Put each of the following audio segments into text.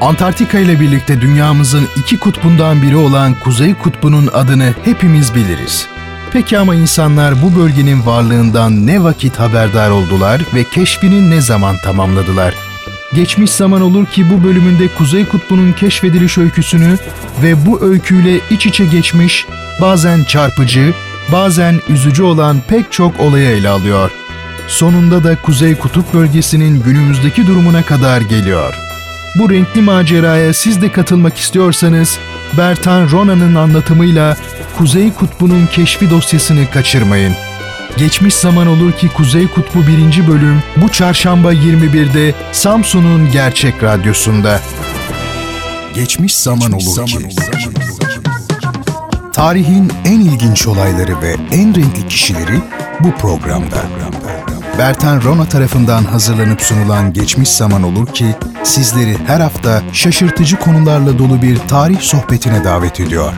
Antarktika ile birlikte dünyamızın iki kutbundan biri olan Kuzey Kutbu'nun adını hepimiz biliriz. Peki ama insanlar bu bölgenin varlığından ne vakit haberdar oldular ve keşfini ne zaman tamamladılar? Geçmiş zaman olur ki bu bölümünde Kuzey Kutbu'nun keşfediliş öyküsünü ve bu öyküyle iç içe geçmiş, bazen çarpıcı, bazen üzücü olan pek çok olayı ele alıyor. Sonunda da Kuzey Kutup bölgesinin günümüzdeki durumuna kadar geliyor. Bu renkli maceraya siz de katılmak istiyorsanız, Bertan Rona'nın anlatımıyla Kuzey Kutbu'nun keşfi dosyasını kaçırmayın. Geçmiş zaman olur ki Kuzey Kutbu 1. bölüm bu çarşamba 21'de Samsun'un Gerçek Radyosu'nda. Geçmiş zaman olur ki. Tarihin en ilginç olayları ve en renkli kişileri bu programda. Bertan Rona tarafından hazırlanıp sunulan Geçmiş Zaman Olur ki sizleri her hafta şaşırtıcı konularla dolu bir tarih sohbetine davet ediyor.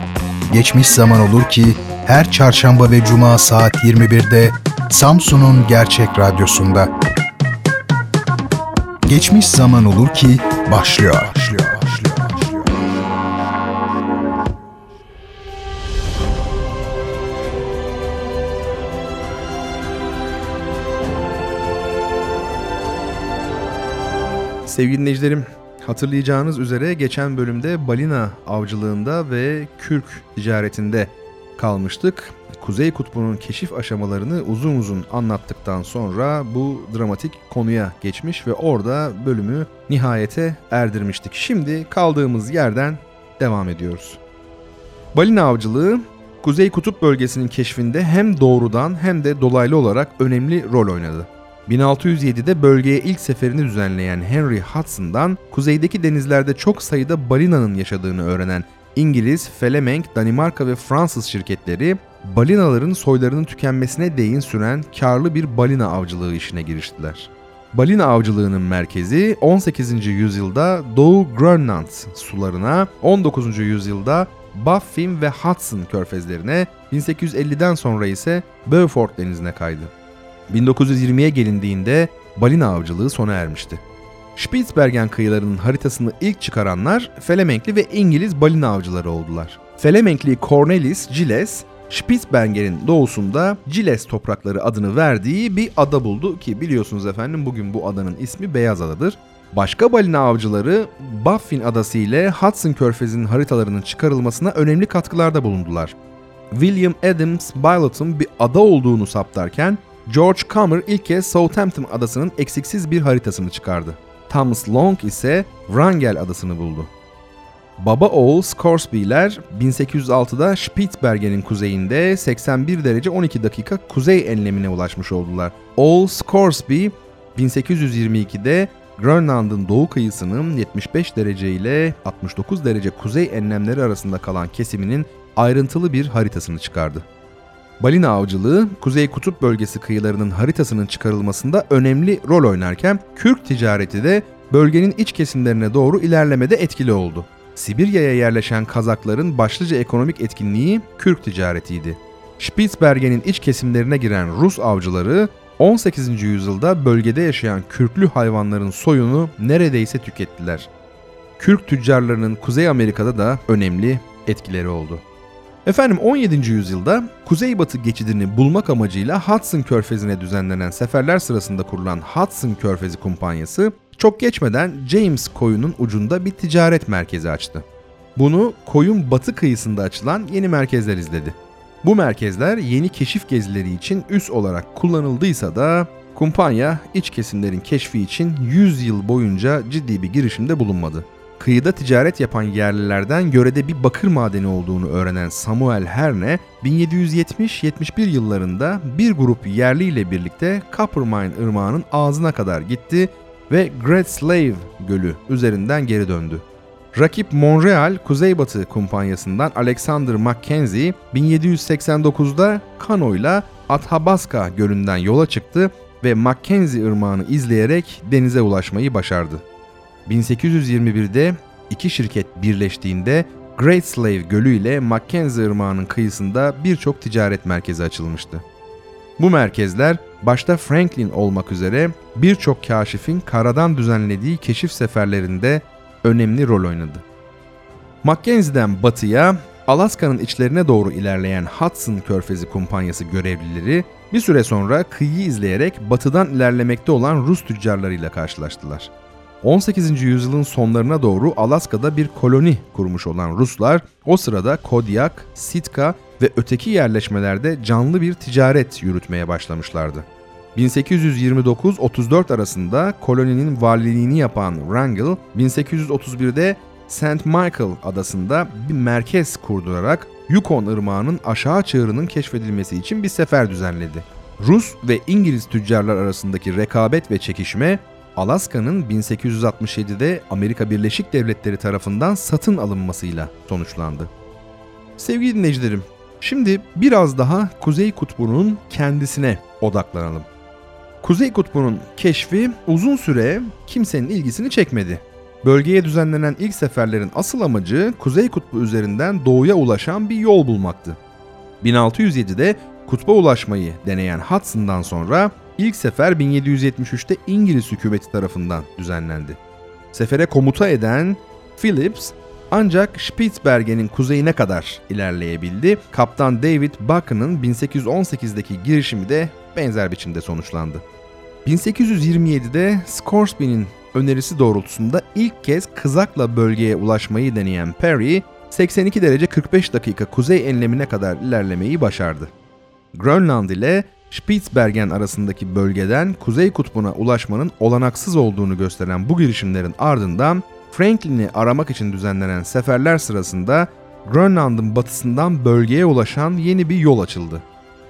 Geçmiş Zaman Olur ki her çarşamba ve cuma saat 21'de Samsun'un Gerçek Radyosu'nda. Geçmiş Zaman Olur ki başlıyor. başlıyor. Sevgili dinleyicilerim, hatırlayacağınız üzere geçen bölümde balina avcılığında ve kürk ticaretinde kalmıştık. Kuzey Kutbu'nun keşif aşamalarını uzun uzun anlattıktan sonra bu dramatik konuya geçmiş ve orada bölümü nihayete erdirmiştik. Şimdi kaldığımız yerden devam ediyoruz. Balina avcılığı Kuzey Kutup bölgesinin keşfinde hem doğrudan hem de dolaylı olarak önemli rol oynadı. 1607'de bölgeye ilk seferini düzenleyen Henry Hudson'dan kuzeydeki denizlerde çok sayıda balinanın yaşadığını öğrenen İngiliz, Fleming, Danimarka ve Fransız şirketleri balinaların soylarının tükenmesine değin süren karlı bir balina avcılığı işine giriştiler. Balina avcılığının merkezi 18. yüzyılda Doğu Grönland sularına, 19. yüzyılda Baffin ve Hudson körfezlerine, 1850'den sonra ise Beaufort denizine kaydı. 1920'ye gelindiğinde balina avcılığı sona ermişti. Spitzbergen kıyılarının haritasını ilk çıkaranlar Flemengli ve İngiliz balina avcıları oldular. Flemengli Cornelis Gilles, Spitzbergen'in doğusunda Gilles toprakları adını verdiği bir ada buldu ki biliyorsunuz efendim bugün bu adanın ismi Beyaz Adadır. Başka balina avcıları Baffin adası ile Hudson körfezinin haritalarının çıkarılmasına önemli katkılarda bulundular. William Adams Bylot'un bir ada olduğunu saptarken George Comer ilk kez Southampton adasının eksiksiz bir haritasını çıkardı. Thomas Long ise Wrangel adasını buldu. Baba oğul Scoresby'ler 1806'da Spitzbergen'in kuzeyinde 81 derece 12 dakika kuzey enlemine ulaşmış oldular. Oğul Scoresby 1822'de Grönland'ın doğu kıyısının 75 derece ile 69 derece kuzey enlemleri arasında kalan kesiminin ayrıntılı bir haritasını çıkardı. Balina avcılığı Kuzey Kutup bölgesi kıyılarının haritasının çıkarılmasında önemli rol oynarken kürk ticareti de bölgenin iç kesimlerine doğru ilerlemede etkili oldu. Sibirya'ya yerleşen Kazakların başlıca ekonomik etkinliği kürk ticaretiydi. Spitzbergen'in iç kesimlerine giren Rus avcıları 18. yüzyılda bölgede yaşayan kürklü hayvanların soyunu neredeyse tükettiler. Kürk tüccarlarının Kuzey Amerika'da da önemli etkileri oldu. Efendim 17. yüzyılda Kuzeybatı geçidini bulmak amacıyla Hudson Körfezi'ne düzenlenen seferler sırasında kurulan Hudson Körfezi Kumpanyası çok geçmeden James koyunun ucunda bir ticaret merkezi açtı. Bunu koyun batı kıyısında açılan yeni merkezler izledi. Bu merkezler yeni keşif gezileri için üs olarak kullanıldıysa da kumpanya iç kesimlerin keşfi için 100 yıl boyunca ciddi bir girişimde bulunmadı kıyıda ticaret yapan yerlilerden yörede bir bakır madeni olduğunu öğrenen Samuel Herne, 1770-71 yıllarında bir grup yerli ile birlikte Coppermine ırmağının ağzına kadar gitti ve Great Slave Gölü üzerinden geri döndü. Rakip Montreal Kuzeybatı Kumpanyası'ndan Alexander Mackenzie 1789'da kano ile Athabasca Gölü'nden yola çıktı ve Mackenzie ırmağını izleyerek denize ulaşmayı başardı. 1821'de iki şirket birleştiğinde Great Slave Gölü ile Mackenzie Irmağı'nın kıyısında birçok ticaret merkezi açılmıştı. Bu merkezler başta Franklin olmak üzere birçok kaşifin karadan düzenlediği keşif seferlerinde önemli rol oynadı. Mackenzie'den batıya Alaska'nın içlerine doğru ilerleyen Hudson Körfezi Kumpanyası görevlileri bir süre sonra kıyıyı izleyerek batıdan ilerlemekte olan Rus tüccarlarıyla karşılaştılar. 18. yüzyılın sonlarına doğru Alaska'da bir koloni kurmuş olan Ruslar o sırada Kodiak, Sitka ve öteki yerleşmelerde canlı bir ticaret yürütmeye başlamışlardı. 1829-34 arasında koloninin valiliğini yapan Wrangel, 1831'de St. Michael adasında bir merkez kurdurarak Yukon Irmağı'nın aşağı çığırının keşfedilmesi için bir sefer düzenledi. Rus ve İngiliz tüccarlar arasındaki rekabet ve çekişme Alaska'nın 1867'de Amerika Birleşik Devletleri tarafından satın alınmasıyla sonuçlandı. Sevgili dinleyicilerim, şimdi biraz daha Kuzey Kutbu'nun kendisine odaklanalım. Kuzey Kutbu'nun keşfi uzun süre kimsenin ilgisini çekmedi. Bölgeye düzenlenen ilk seferlerin asıl amacı Kuzey Kutbu üzerinden doğuya ulaşan bir yol bulmaktı. 1607'de kutba ulaşmayı deneyen Hudson'dan sonra ilk sefer 1773'te İngiliz hükümeti tarafından düzenlendi. Sefere komuta eden Phillips ancak Spitzbergen'in kuzeyine kadar ilerleyebildi. Kaptan David Buchan'ın 1818'deki girişimi de benzer biçimde sonuçlandı. 1827'de Scoresby'nin önerisi doğrultusunda ilk kez kızakla bölgeye ulaşmayı deneyen Perry, 82 derece 45 dakika kuzey enlemine kadar ilerlemeyi başardı. Grönland ile Spitsbergen arasındaki bölgeden Kuzey Kutbu'na ulaşmanın olanaksız olduğunu gösteren bu girişimlerin ardından Franklin'i aramak için düzenlenen seferler sırasında Grönland'ın batısından bölgeye ulaşan yeni bir yol açıldı.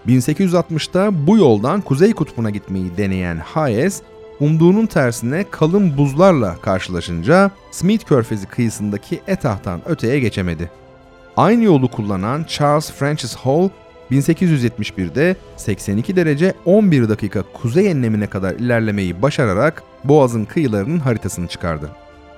1860'ta bu yoldan Kuzey Kutbu'na gitmeyi deneyen Hayes, umduğunun tersine kalın buzlarla karşılaşınca Smith Körfezi kıyısındaki Etah'tan öteye geçemedi. Aynı yolu kullanan Charles Francis Hall 1871'de 82 derece 11 dakika kuzey enlemine kadar ilerlemeyi başararak Boğaz'ın kıyılarının haritasını çıkardı.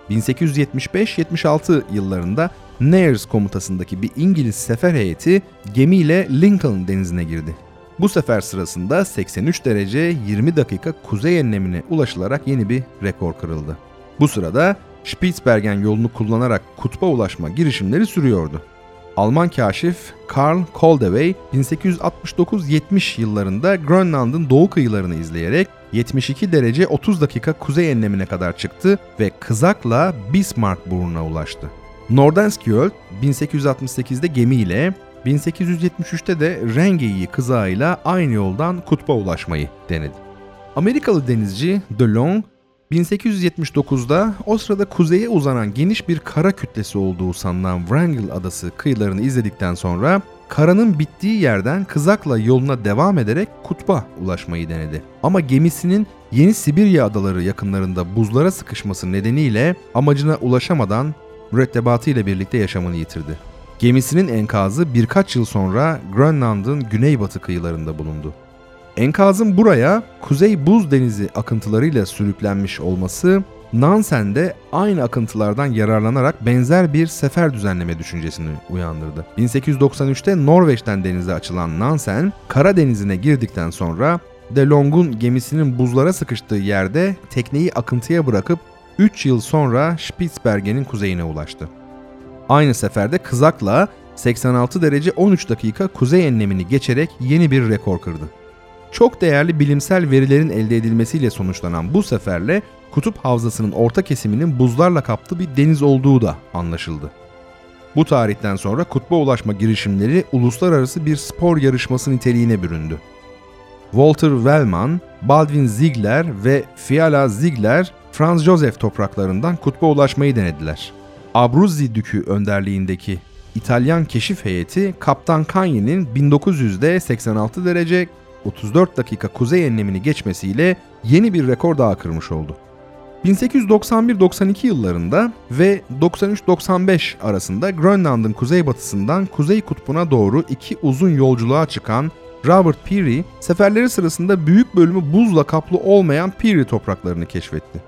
1875-76 yıllarında Nares komutasındaki bir İngiliz sefer heyeti gemiyle Lincoln denizine girdi. Bu sefer sırasında 83 derece 20 dakika kuzey enlemine ulaşılarak yeni bir rekor kırıldı. Bu sırada Spitsbergen yolunu kullanarak kutba ulaşma girişimleri sürüyordu. Alman kaşif Karl Koldewey 1869-70 yıllarında Grönland'ın doğu kıyılarını izleyerek 72 derece 30 dakika kuzey enlemine kadar çıktı ve kızakla Bismarck burnuna ulaştı. Nordenskjöld 1868'de gemiyle 1873'te de Rengeyi kızağıyla aynı yoldan kutba ulaşmayı denedi. Amerikalı denizci DeLong 1879'da o sırada kuzeye uzanan geniş bir kara kütlesi olduğu sanılan Wrangell adası kıyılarını izledikten sonra karanın bittiği yerden kızakla yoluna devam ederek kutba ulaşmayı denedi. Ama gemisinin Yeni Sibirya adaları yakınlarında buzlara sıkışması nedeniyle amacına ulaşamadan mürettebatı ile birlikte yaşamını yitirdi. Gemisinin enkazı birkaç yıl sonra Grönland'ın güneybatı kıyılarında bulundu. Enkazın buraya Kuzey Buz Denizi akıntılarıyla sürüklenmiş olması Nansen'de aynı akıntılardan yararlanarak benzer bir sefer düzenleme düşüncesini uyandırdı. 1893'te Norveç'ten denize açılan Nansen, Karadeniz'ine girdikten sonra De Long'un gemisinin buzlara sıkıştığı yerde tekneyi akıntıya bırakıp 3 yıl sonra Spitsbergen'in kuzeyine ulaştı. Aynı seferde kızakla 86 derece 13 dakika kuzey enlemini geçerek yeni bir rekor kırdı. Çok değerli bilimsel verilerin elde edilmesiyle sonuçlanan bu seferle kutup havzasının orta kesiminin buzlarla kaplı bir deniz olduğu da anlaşıldı. Bu tarihten sonra kutba ulaşma girişimleri uluslararası bir spor yarışması niteliğine büründü. Walter Wellman, Baldwin Ziegler ve Fiala Ziegler Franz Joseph topraklarından kutba ulaşmayı denediler. Abruzzi Dükü önderliğindeki İtalyan keşif heyeti Kaptan Kanyi'nin 1900'de 86 derece 34 dakika kuzey enlemini geçmesiyle yeni bir rekor daha kırmış oldu. 1891-92 yıllarında ve 93-95 arasında Grönland'ın kuzeybatısından Kuzey Kutbu'na doğru iki uzun yolculuğa çıkan Robert Peary, seferleri sırasında büyük bölümü buzla kaplı olmayan Peary topraklarını keşfetti.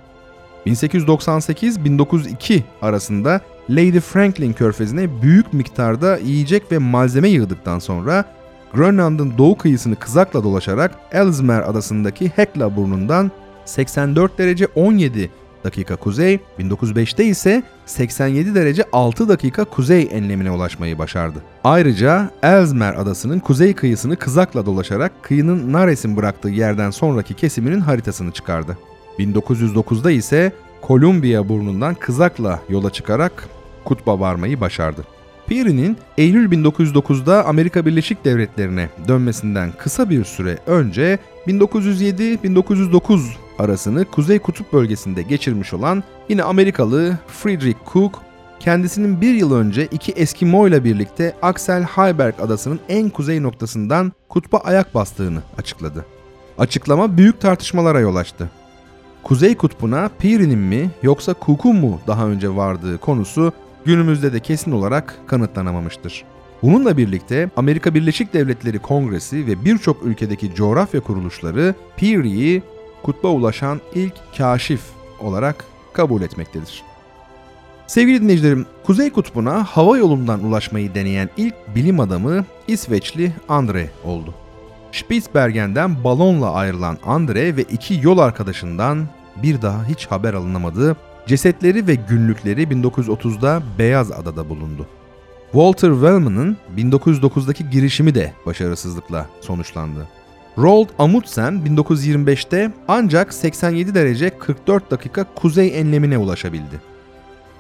1898-1902 arasında Lady Franklin körfezine büyük miktarda yiyecek ve malzeme yığdıktan sonra Grönland'ın doğu kıyısını kızakla dolaşarak Ellesmere adasındaki Hekla burnundan 84 derece 17 dakika kuzey, 1905'te ise 87 derece 6 dakika kuzey enlemine ulaşmayı başardı. Ayrıca Ellesmere adasının kuzey kıyısını kızakla dolaşarak kıyının Nares'in bıraktığı yerden sonraki kesiminin haritasını çıkardı. 1909'da ise Kolumbiya burnundan kızakla yola çıkarak kutba varmayı başardı. Peary'nin Eylül 1909'da Amerika Birleşik Devletleri'ne dönmesinden kısa bir süre önce 1907-1909 arasını Kuzey Kutup bölgesinde geçirmiş olan yine Amerikalı Friedrich Cook, kendisinin bir yıl önce iki Eskimo ile birlikte Axel Heiberg adasının en kuzey noktasından kutba ayak bastığını açıkladı. Açıklama büyük tartışmalara yol açtı. Kuzey kutbuna Peary'nin mi yoksa Cook'un mu daha önce vardığı konusu günümüzde de kesin olarak kanıtlanamamıştır. Bununla birlikte Amerika Birleşik Devletleri Kongresi ve birçok ülkedeki coğrafya kuruluşları Peary'i kutba ulaşan ilk kaşif olarak kabul etmektedir. Sevgili dinleyicilerim, Kuzey Kutbu'na hava yolundan ulaşmayı deneyen ilk bilim adamı İsveçli Andre oldu. Spitsbergen'den balonla ayrılan Andre ve iki yol arkadaşından bir daha hiç haber alınamadı Cesetleri ve günlükleri 1930'da Beyaz Adada bulundu. Walter Wellman'ın 1909'daki girişimi de başarısızlıkla sonuçlandı. Roald Amundsen 1925'te ancak 87 derece 44 dakika kuzey enlemine ulaşabildi.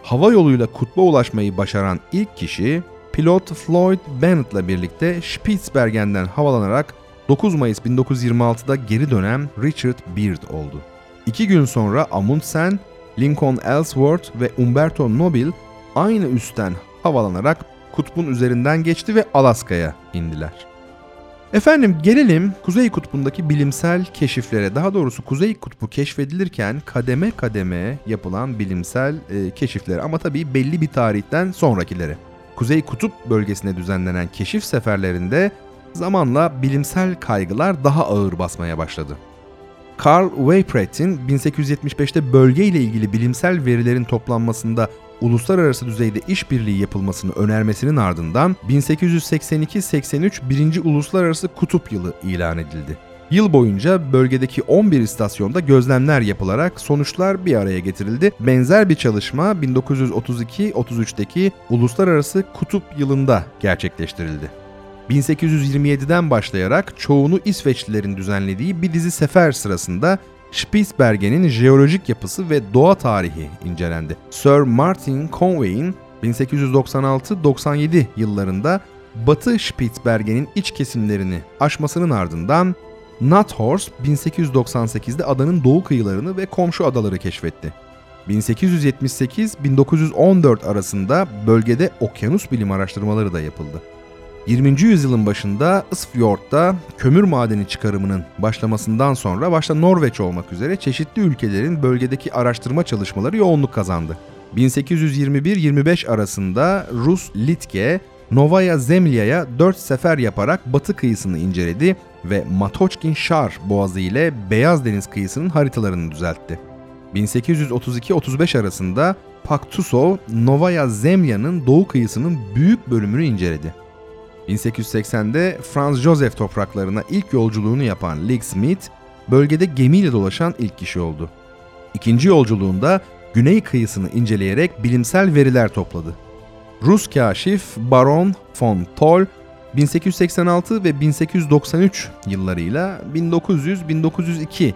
Hava yoluyla kutba ulaşmayı başaran ilk kişi pilot Floyd Bennett'la birlikte Spitsbergen'den havalanarak 9 Mayıs 1926'da geri dönen Richard Beard oldu. İki gün sonra Amundsen Lincoln Ellsworth ve Umberto Nobile aynı üstten havalanarak kutbun üzerinden geçti ve Alaska'ya indiler. Efendim gelelim Kuzey Kutbu'ndaki bilimsel keşiflere. Daha doğrusu Kuzey Kutbu keşfedilirken kademe kademe yapılan bilimsel e, keşiflere ama tabii belli bir tarihten sonrakilere. Kuzey Kutup bölgesine düzenlenen keşif seferlerinde zamanla bilimsel kaygılar daha ağır basmaya başladı. Carl Weypracht'in 1875'te bölge ile ilgili bilimsel verilerin toplanmasında uluslararası düzeyde işbirliği yapılmasını önermesinin ardından 1882-83 1. Uluslararası Kutup Yılı ilan edildi. Yıl boyunca bölgedeki 11 istasyonda gözlemler yapılarak sonuçlar bir araya getirildi. Benzer bir çalışma 1932-33'teki Uluslararası Kutup Yılı'nda gerçekleştirildi. 1827'den başlayarak çoğunu İsveçlilerin düzenlediği bir dizi sefer sırasında Spitsbergen'in jeolojik yapısı ve doğa tarihi incelendi. Sir Martin Conway'in 1896-97 yıllarında Batı Spitsbergen'in iç kesimlerini aşmasının ardından Nuthorst 1898'de adanın doğu kıyılarını ve komşu adaları keşfetti. 1878-1914 arasında bölgede okyanus bilim araştırmaları da yapıldı. 20. yüzyılın başında Isfjord'da kömür madeni çıkarımının başlamasından sonra başta Norveç olmak üzere çeşitli ülkelerin bölgedeki araştırma çalışmaları yoğunluk kazandı. 1821-25 arasında Rus Litke, Novaya Zemlya'ya 4 sefer yaparak batı kıyısını inceledi ve Matochkin Şar boğazı ile Beyaz Deniz kıyısının haritalarını düzeltti. 1832-35 arasında Paktusov, Novaya Zemlya'nın doğu kıyısının büyük bölümünü inceledi. 1880'de Franz Joseph topraklarına ilk yolculuğunu yapan Leigh Smith, bölgede gemiyle dolaşan ilk kişi oldu. İkinci yolculuğunda güney kıyısını inceleyerek bilimsel veriler topladı. Rus kaşif Baron von Toll 1886 ve 1893 yıllarıyla 1900-1902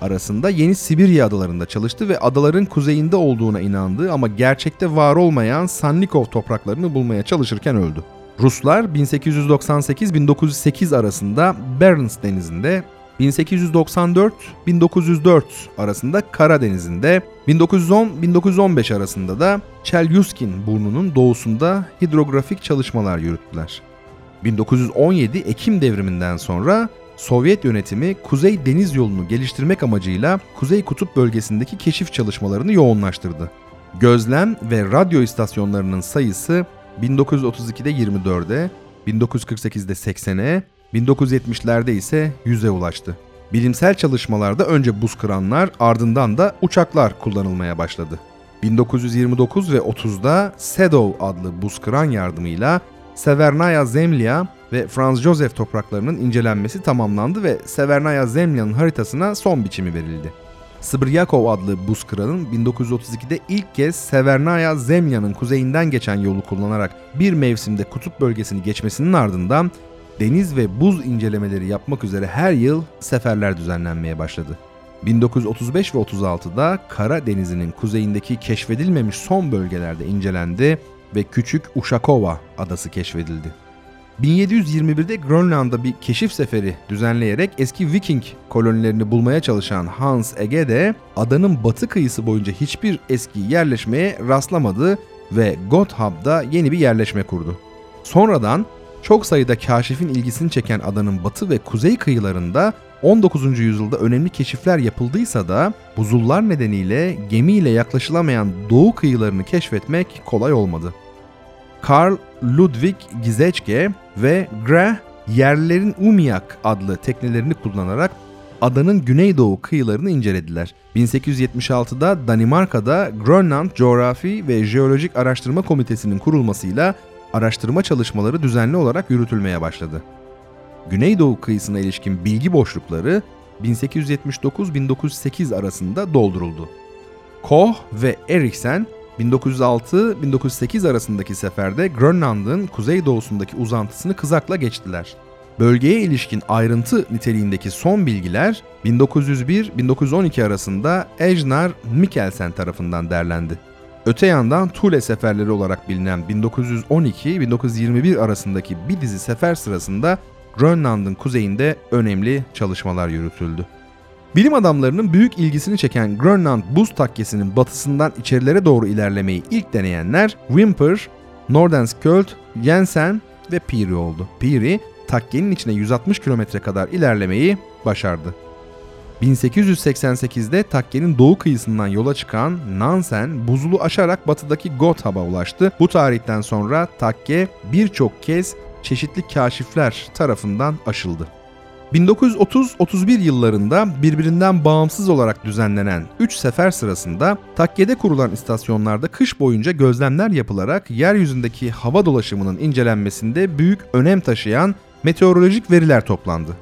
arasında Yeni Sibirya adalarında çalıştı ve adaların kuzeyinde olduğuna inandığı ama gerçekte var olmayan Sannikov topraklarını bulmaya çalışırken öldü. Ruslar 1898-1908 arasında Barents Denizi'nde, 1894-1904 arasında Karadeniz'inde, 1910-1915 arasında da Chelyuskin burnunun doğusunda hidrografik çalışmalar yürüttüler. 1917 Ekim devriminden sonra Sovyet yönetimi Kuzey Deniz Yolu'nu geliştirmek amacıyla Kuzey Kutup bölgesindeki keşif çalışmalarını yoğunlaştırdı. Gözlem ve radyo istasyonlarının sayısı 1932'de 24'e, 1948'de 80'e, 1970'lerde ise 100'e ulaştı. Bilimsel çalışmalarda önce buz kıranlar ardından da uçaklar kullanılmaya başladı. 1929 ve 30'da Sedov adlı buz kıran yardımıyla Severnaya Zemlya ve Franz Joseph topraklarının incelenmesi tamamlandı ve Severnaya Zemlya'nın haritasına son biçimi verildi. Sbriakov adlı buz kralın 1932'de ilk kez Severnaya Zemlya'nın kuzeyinden geçen yolu kullanarak bir mevsimde kutup bölgesini geçmesinin ardından deniz ve buz incelemeleri yapmak üzere her yıl seferler düzenlenmeye başladı. 1935 ve 36'da Kara Denizi'nin kuzeyindeki keşfedilmemiş son bölgelerde incelendi ve Küçük Ushakova adası keşfedildi. 1721'de Grönland'da bir keşif seferi düzenleyerek eski Viking kolonilerini bulmaya çalışan Hans Ege de adanın batı kıyısı boyunca hiçbir eski yerleşmeye rastlamadı ve Gotthab'da yeni bir yerleşme kurdu. Sonradan çok sayıda kaşifin ilgisini çeken adanın batı ve kuzey kıyılarında 19. yüzyılda önemli keşifler yapıldıysa da buzullar nedeniyle gemiyle yaklaşılamayan doğu kıyılarını keşfetmek kolay olmadı. Karl Ludwig Giesecke ve Greh yerlerin Umiyak adlı teknelerini kullanarak adanın güneydoğu kıyılarını incelediler. 1876'da Danimarka'da Grönland Coğrafi ve Jeolojik Araştırma Komitesi'nin kurulmasıyla araştırma çalışmaları düzenli olarak yürütülmeye başladı. Güneydoğu kıyısına ilişkin bilgi boşlukları 1879-1908 arasında dolduruldu. Koch ve Eriksen 1906-1908 arasındaki seferde Grönland'ın kuzeydoğusundaki uzantısını kızakla geçtiler. Bölgeye ilişkin ayrıntı niteliğindeki son bilgiler 1901-1912 arasında Ejnar Mikkelsen tarafından derlendi. Öte yandan Tule seferleri olarak bilinen 1912-1921 arasındaki bir dizi sefer sırasında Grönland'ın kuzeyinde önemli çalışmalar yürütüldü. Bilim adamlarının büyük ilgisini çeken Grönland buz takkesinin batısından içerilere doğru ilerlemeyi ilk deneyenler Wimper, Nordenskjöld, Jensen ve Peary oldu. Peary, takkenin içine 160 kilometre kadar ilerlemeyi başardı. 1888'de takkenin doğu kıyısından yola çıkan Nansen buzulu aşarak batıdaki Gotthab'a ulaştı. Bu tarihten sonra takke birçok kez çeşitli kaşifler tarafından aşıldı. 1930-31 yıllarında birbirinden bağımsız olarak düzenlenen 3 sefer sırasında takkede kurulan istasyonlarda kış boyunca gözlemler yapılarak yeryüzündeki hava dolaşımının incelenmesinde büyük önem taşıyan meteorolojik veriler toplandı.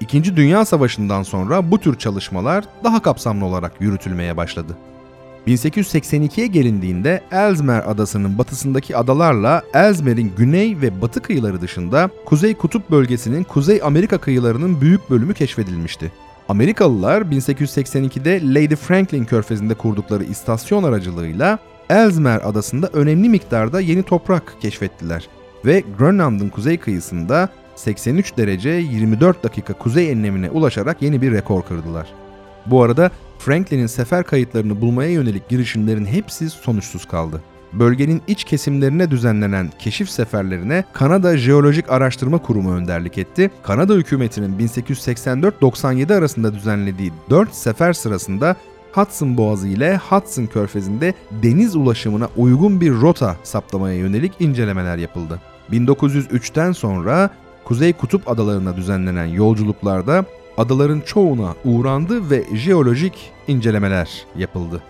İkinci Dünya Savaşı'ndan sonra bu tür çalışmalar daha kapsamlı olarak yürütülmeye başladı. 1882'ye gelindiğinde Ellesmere adasının batısındaki adalarla Ellesmere'in güney ve batı kıyıları dışında Kuzey Kutup bölgesinin Kuzey Amerika kıyılarının büyük bölümü keşfedilmişti. Amerikalılar 1882'de Lady Franklin körfezinde kurdukları istasyon aracılığıyla Ellesmere adasında önemli miktarda yeni toprak keşfettiler ve Grönland'ın kuzey kıyısında 83 derece 24 dakika kuzey enlemine ulaşarak yeni bir rekor kırdılar. Bu arada Franklin'in sefer kayıtlarını bulmaya yönelik girişimlerin hepsi sonuçsuz kaldı. Bölgenin iç kesimlerine düzenlenen keşif seferlerine Kanada Jeolojik Araştırma Kurumu önderlik etti. Kanada hükümetinin 1884-97 arasında düzenlediği 4 sefer sırasında Hudson Boğazı ile Hudson Körfezi'nde deniz ulaşımına uygun bir rota saptamaya yönelik incelemeler yapıldı. 1903'ten sonra Kuzey Kutup Adalarına düzenlenen yolculuklarda adaların çoğuna uğrandı ve jeolojik incelemeler yapıldı.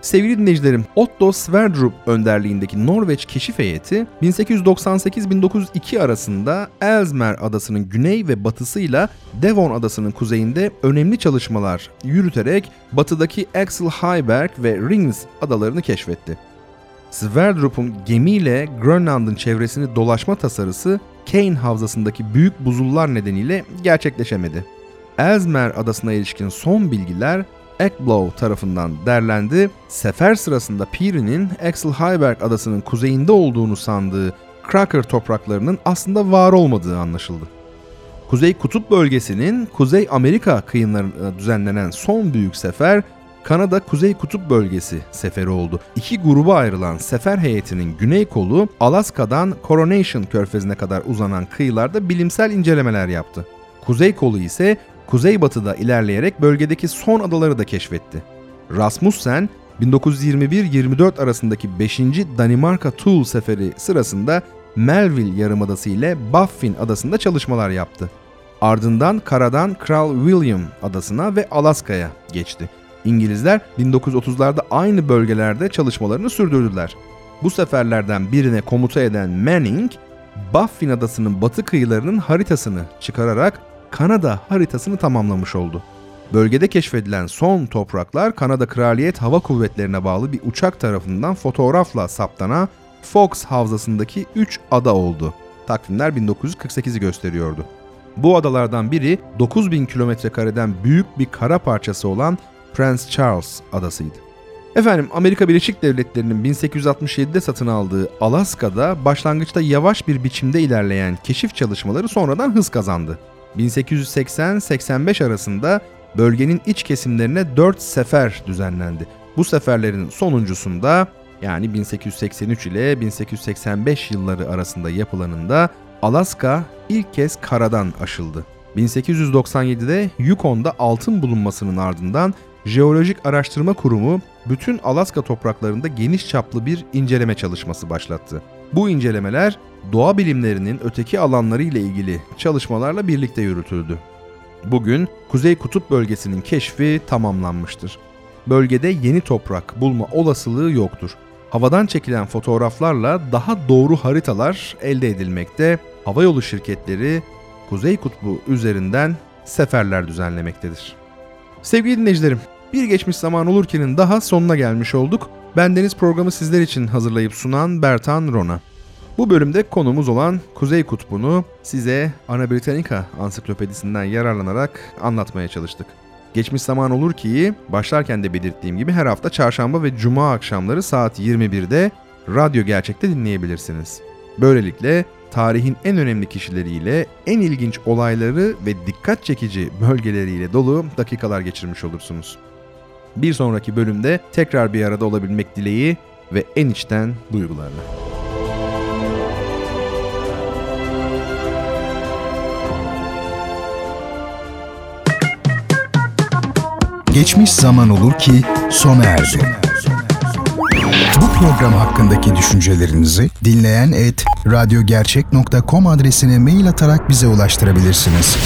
Sevgili dinleyicilerim, Otto Sverdrup önderliğindeki Norveç keşif heyeti 1898-1902 arasında Ellesmere adasının güney ve batısıyla Devon adasının kuzeyinde önemli çalışmalar yürüterek batıdaki Axel Heiberg ve Rings adalarını keşfetti. Sverdrup'un gemiyle Grönland'ın çevresini dolaşma tasarısı Kane havzasındaki büyük buzullar nedeniyle gerçekleşemedi. Ellesmere adasına ilişkin son bilgiler Ekblow tarafından derlendi. Sefer sırasında Peary'nin Axel Heiberg adasının kuzeyinde olduğunu sandığı Cracker topraklarının aslında var olmadığı anlaşıldı. Kuzey Kutup bölgesinin Kuzey Amerika kıyılarına düzenlenen son büyük sefer Kanada Kuzey Kutup Bölgesi seferi oldu. İki gruba ayrılan sefer heyetinin güney kolu Alaska'dan Coronation Körfezi'ne kadar uzanan kıyılarda bilimsel incelemeler yaptı. Kuzey kolu ise kuzeybatıda ilerleyerek bölgedeki son adaları da keşfetti. Rasmussen 1921-24 arasındaki 5. Danimarka Tool seferi sırasında Melville Yarımadası ile Baffin adasında çalışmalar yaptı. Ardından karadan Kral William adasına ve Alaska'ya geçti. İngilizler 1930'larda aynı bölgelerde çalışmalarını sürdürdüler. Bu seferlerden birine komuta eden Manning, Baffin adasının batı kıyılarının haritasını çıkararak Kanada haritasını tamamlamış oldu. Bölgede keşfedilen son topraklar Kanada Kraliyet Hava Kuvvetleri'ne bağlı bir uçak tarafından fotoğrafla saptana Fox Havzası'ndaki 3 ada oldu. Takvimler 1948'i gösteriyordu. Bu adalardan biri 9000 kilometre kareden büyük bir kara parçası olan Prince Charles adasıydı. Efendim Amerika Birleşik Devletleri'nin 1867'de satın aldığı Alaska'da başlangıçta yavaş bir biçimde ilerleyen keşif çalışmaları sonradan hız kazandı. 1880-85 arasında bölgenin iç kesimlerine 4 sefer düzenlendi. Bu seferlerin sonuncusunda yani 1883 ile 1885 yılları arasında yapılanında Alaska ilk kez karadan aşıldı. 1897'de Yukon'da altın bulunmasının ardından Jeolojik Araştırma Kurumu bütün Alaska topraklarında geniş çaplı bir inceleme çalışması başlattı. Bu incelemeler doğa bilimlerinin öteki alanları ile ilgili çalışmalarla birlikte yürütüldü. Bugün Kuzey Kutup bölgesinin keşfi tamamlanmıştır. Bölgede yeni toprak bulma olasılığı yoktur. Havadan çekilen fotoğraflarla daha doğru haritalar elde edilmekte, havayolu şirketleri Kuzey Kutbu üzerinden seferler düzenlemektedir. Sevgili dinleyicilerim, bir geçmiş zaman olurkenin daha sonuna gelmiş olduk. Bendeniz programı sizler için hazırlayıp sunan Bertan Rona. Bu bölümde konumuz olan Kuzey Kutbu'nu size Ana Britannica ansiklopedisinden yararlanarak anlatmaya çalıştık. Geçmiş zaman olur ki başlarken de belirttiğim gibi her hafta çarşamba ve cuma akşamları saat 21'de Radyo Gerçek'te dinleyebilirsiniz. Böylelikle tarihin en önemli kişileriyle, en ilginç olayları ve dikkat çekici bölgeleriyle dolu dakikalar geçirmiş olursunuz. Bir sonraki bölümde tekrar bir arada olabilmek dileği ve en içten duygularla. Geçmiş zaman olur ki sona erdi. Bu program hakkındaki düşüncelerinizi dinleyen et radyogercek.com adresine mail atarak bize ulaştırabilirsiniz.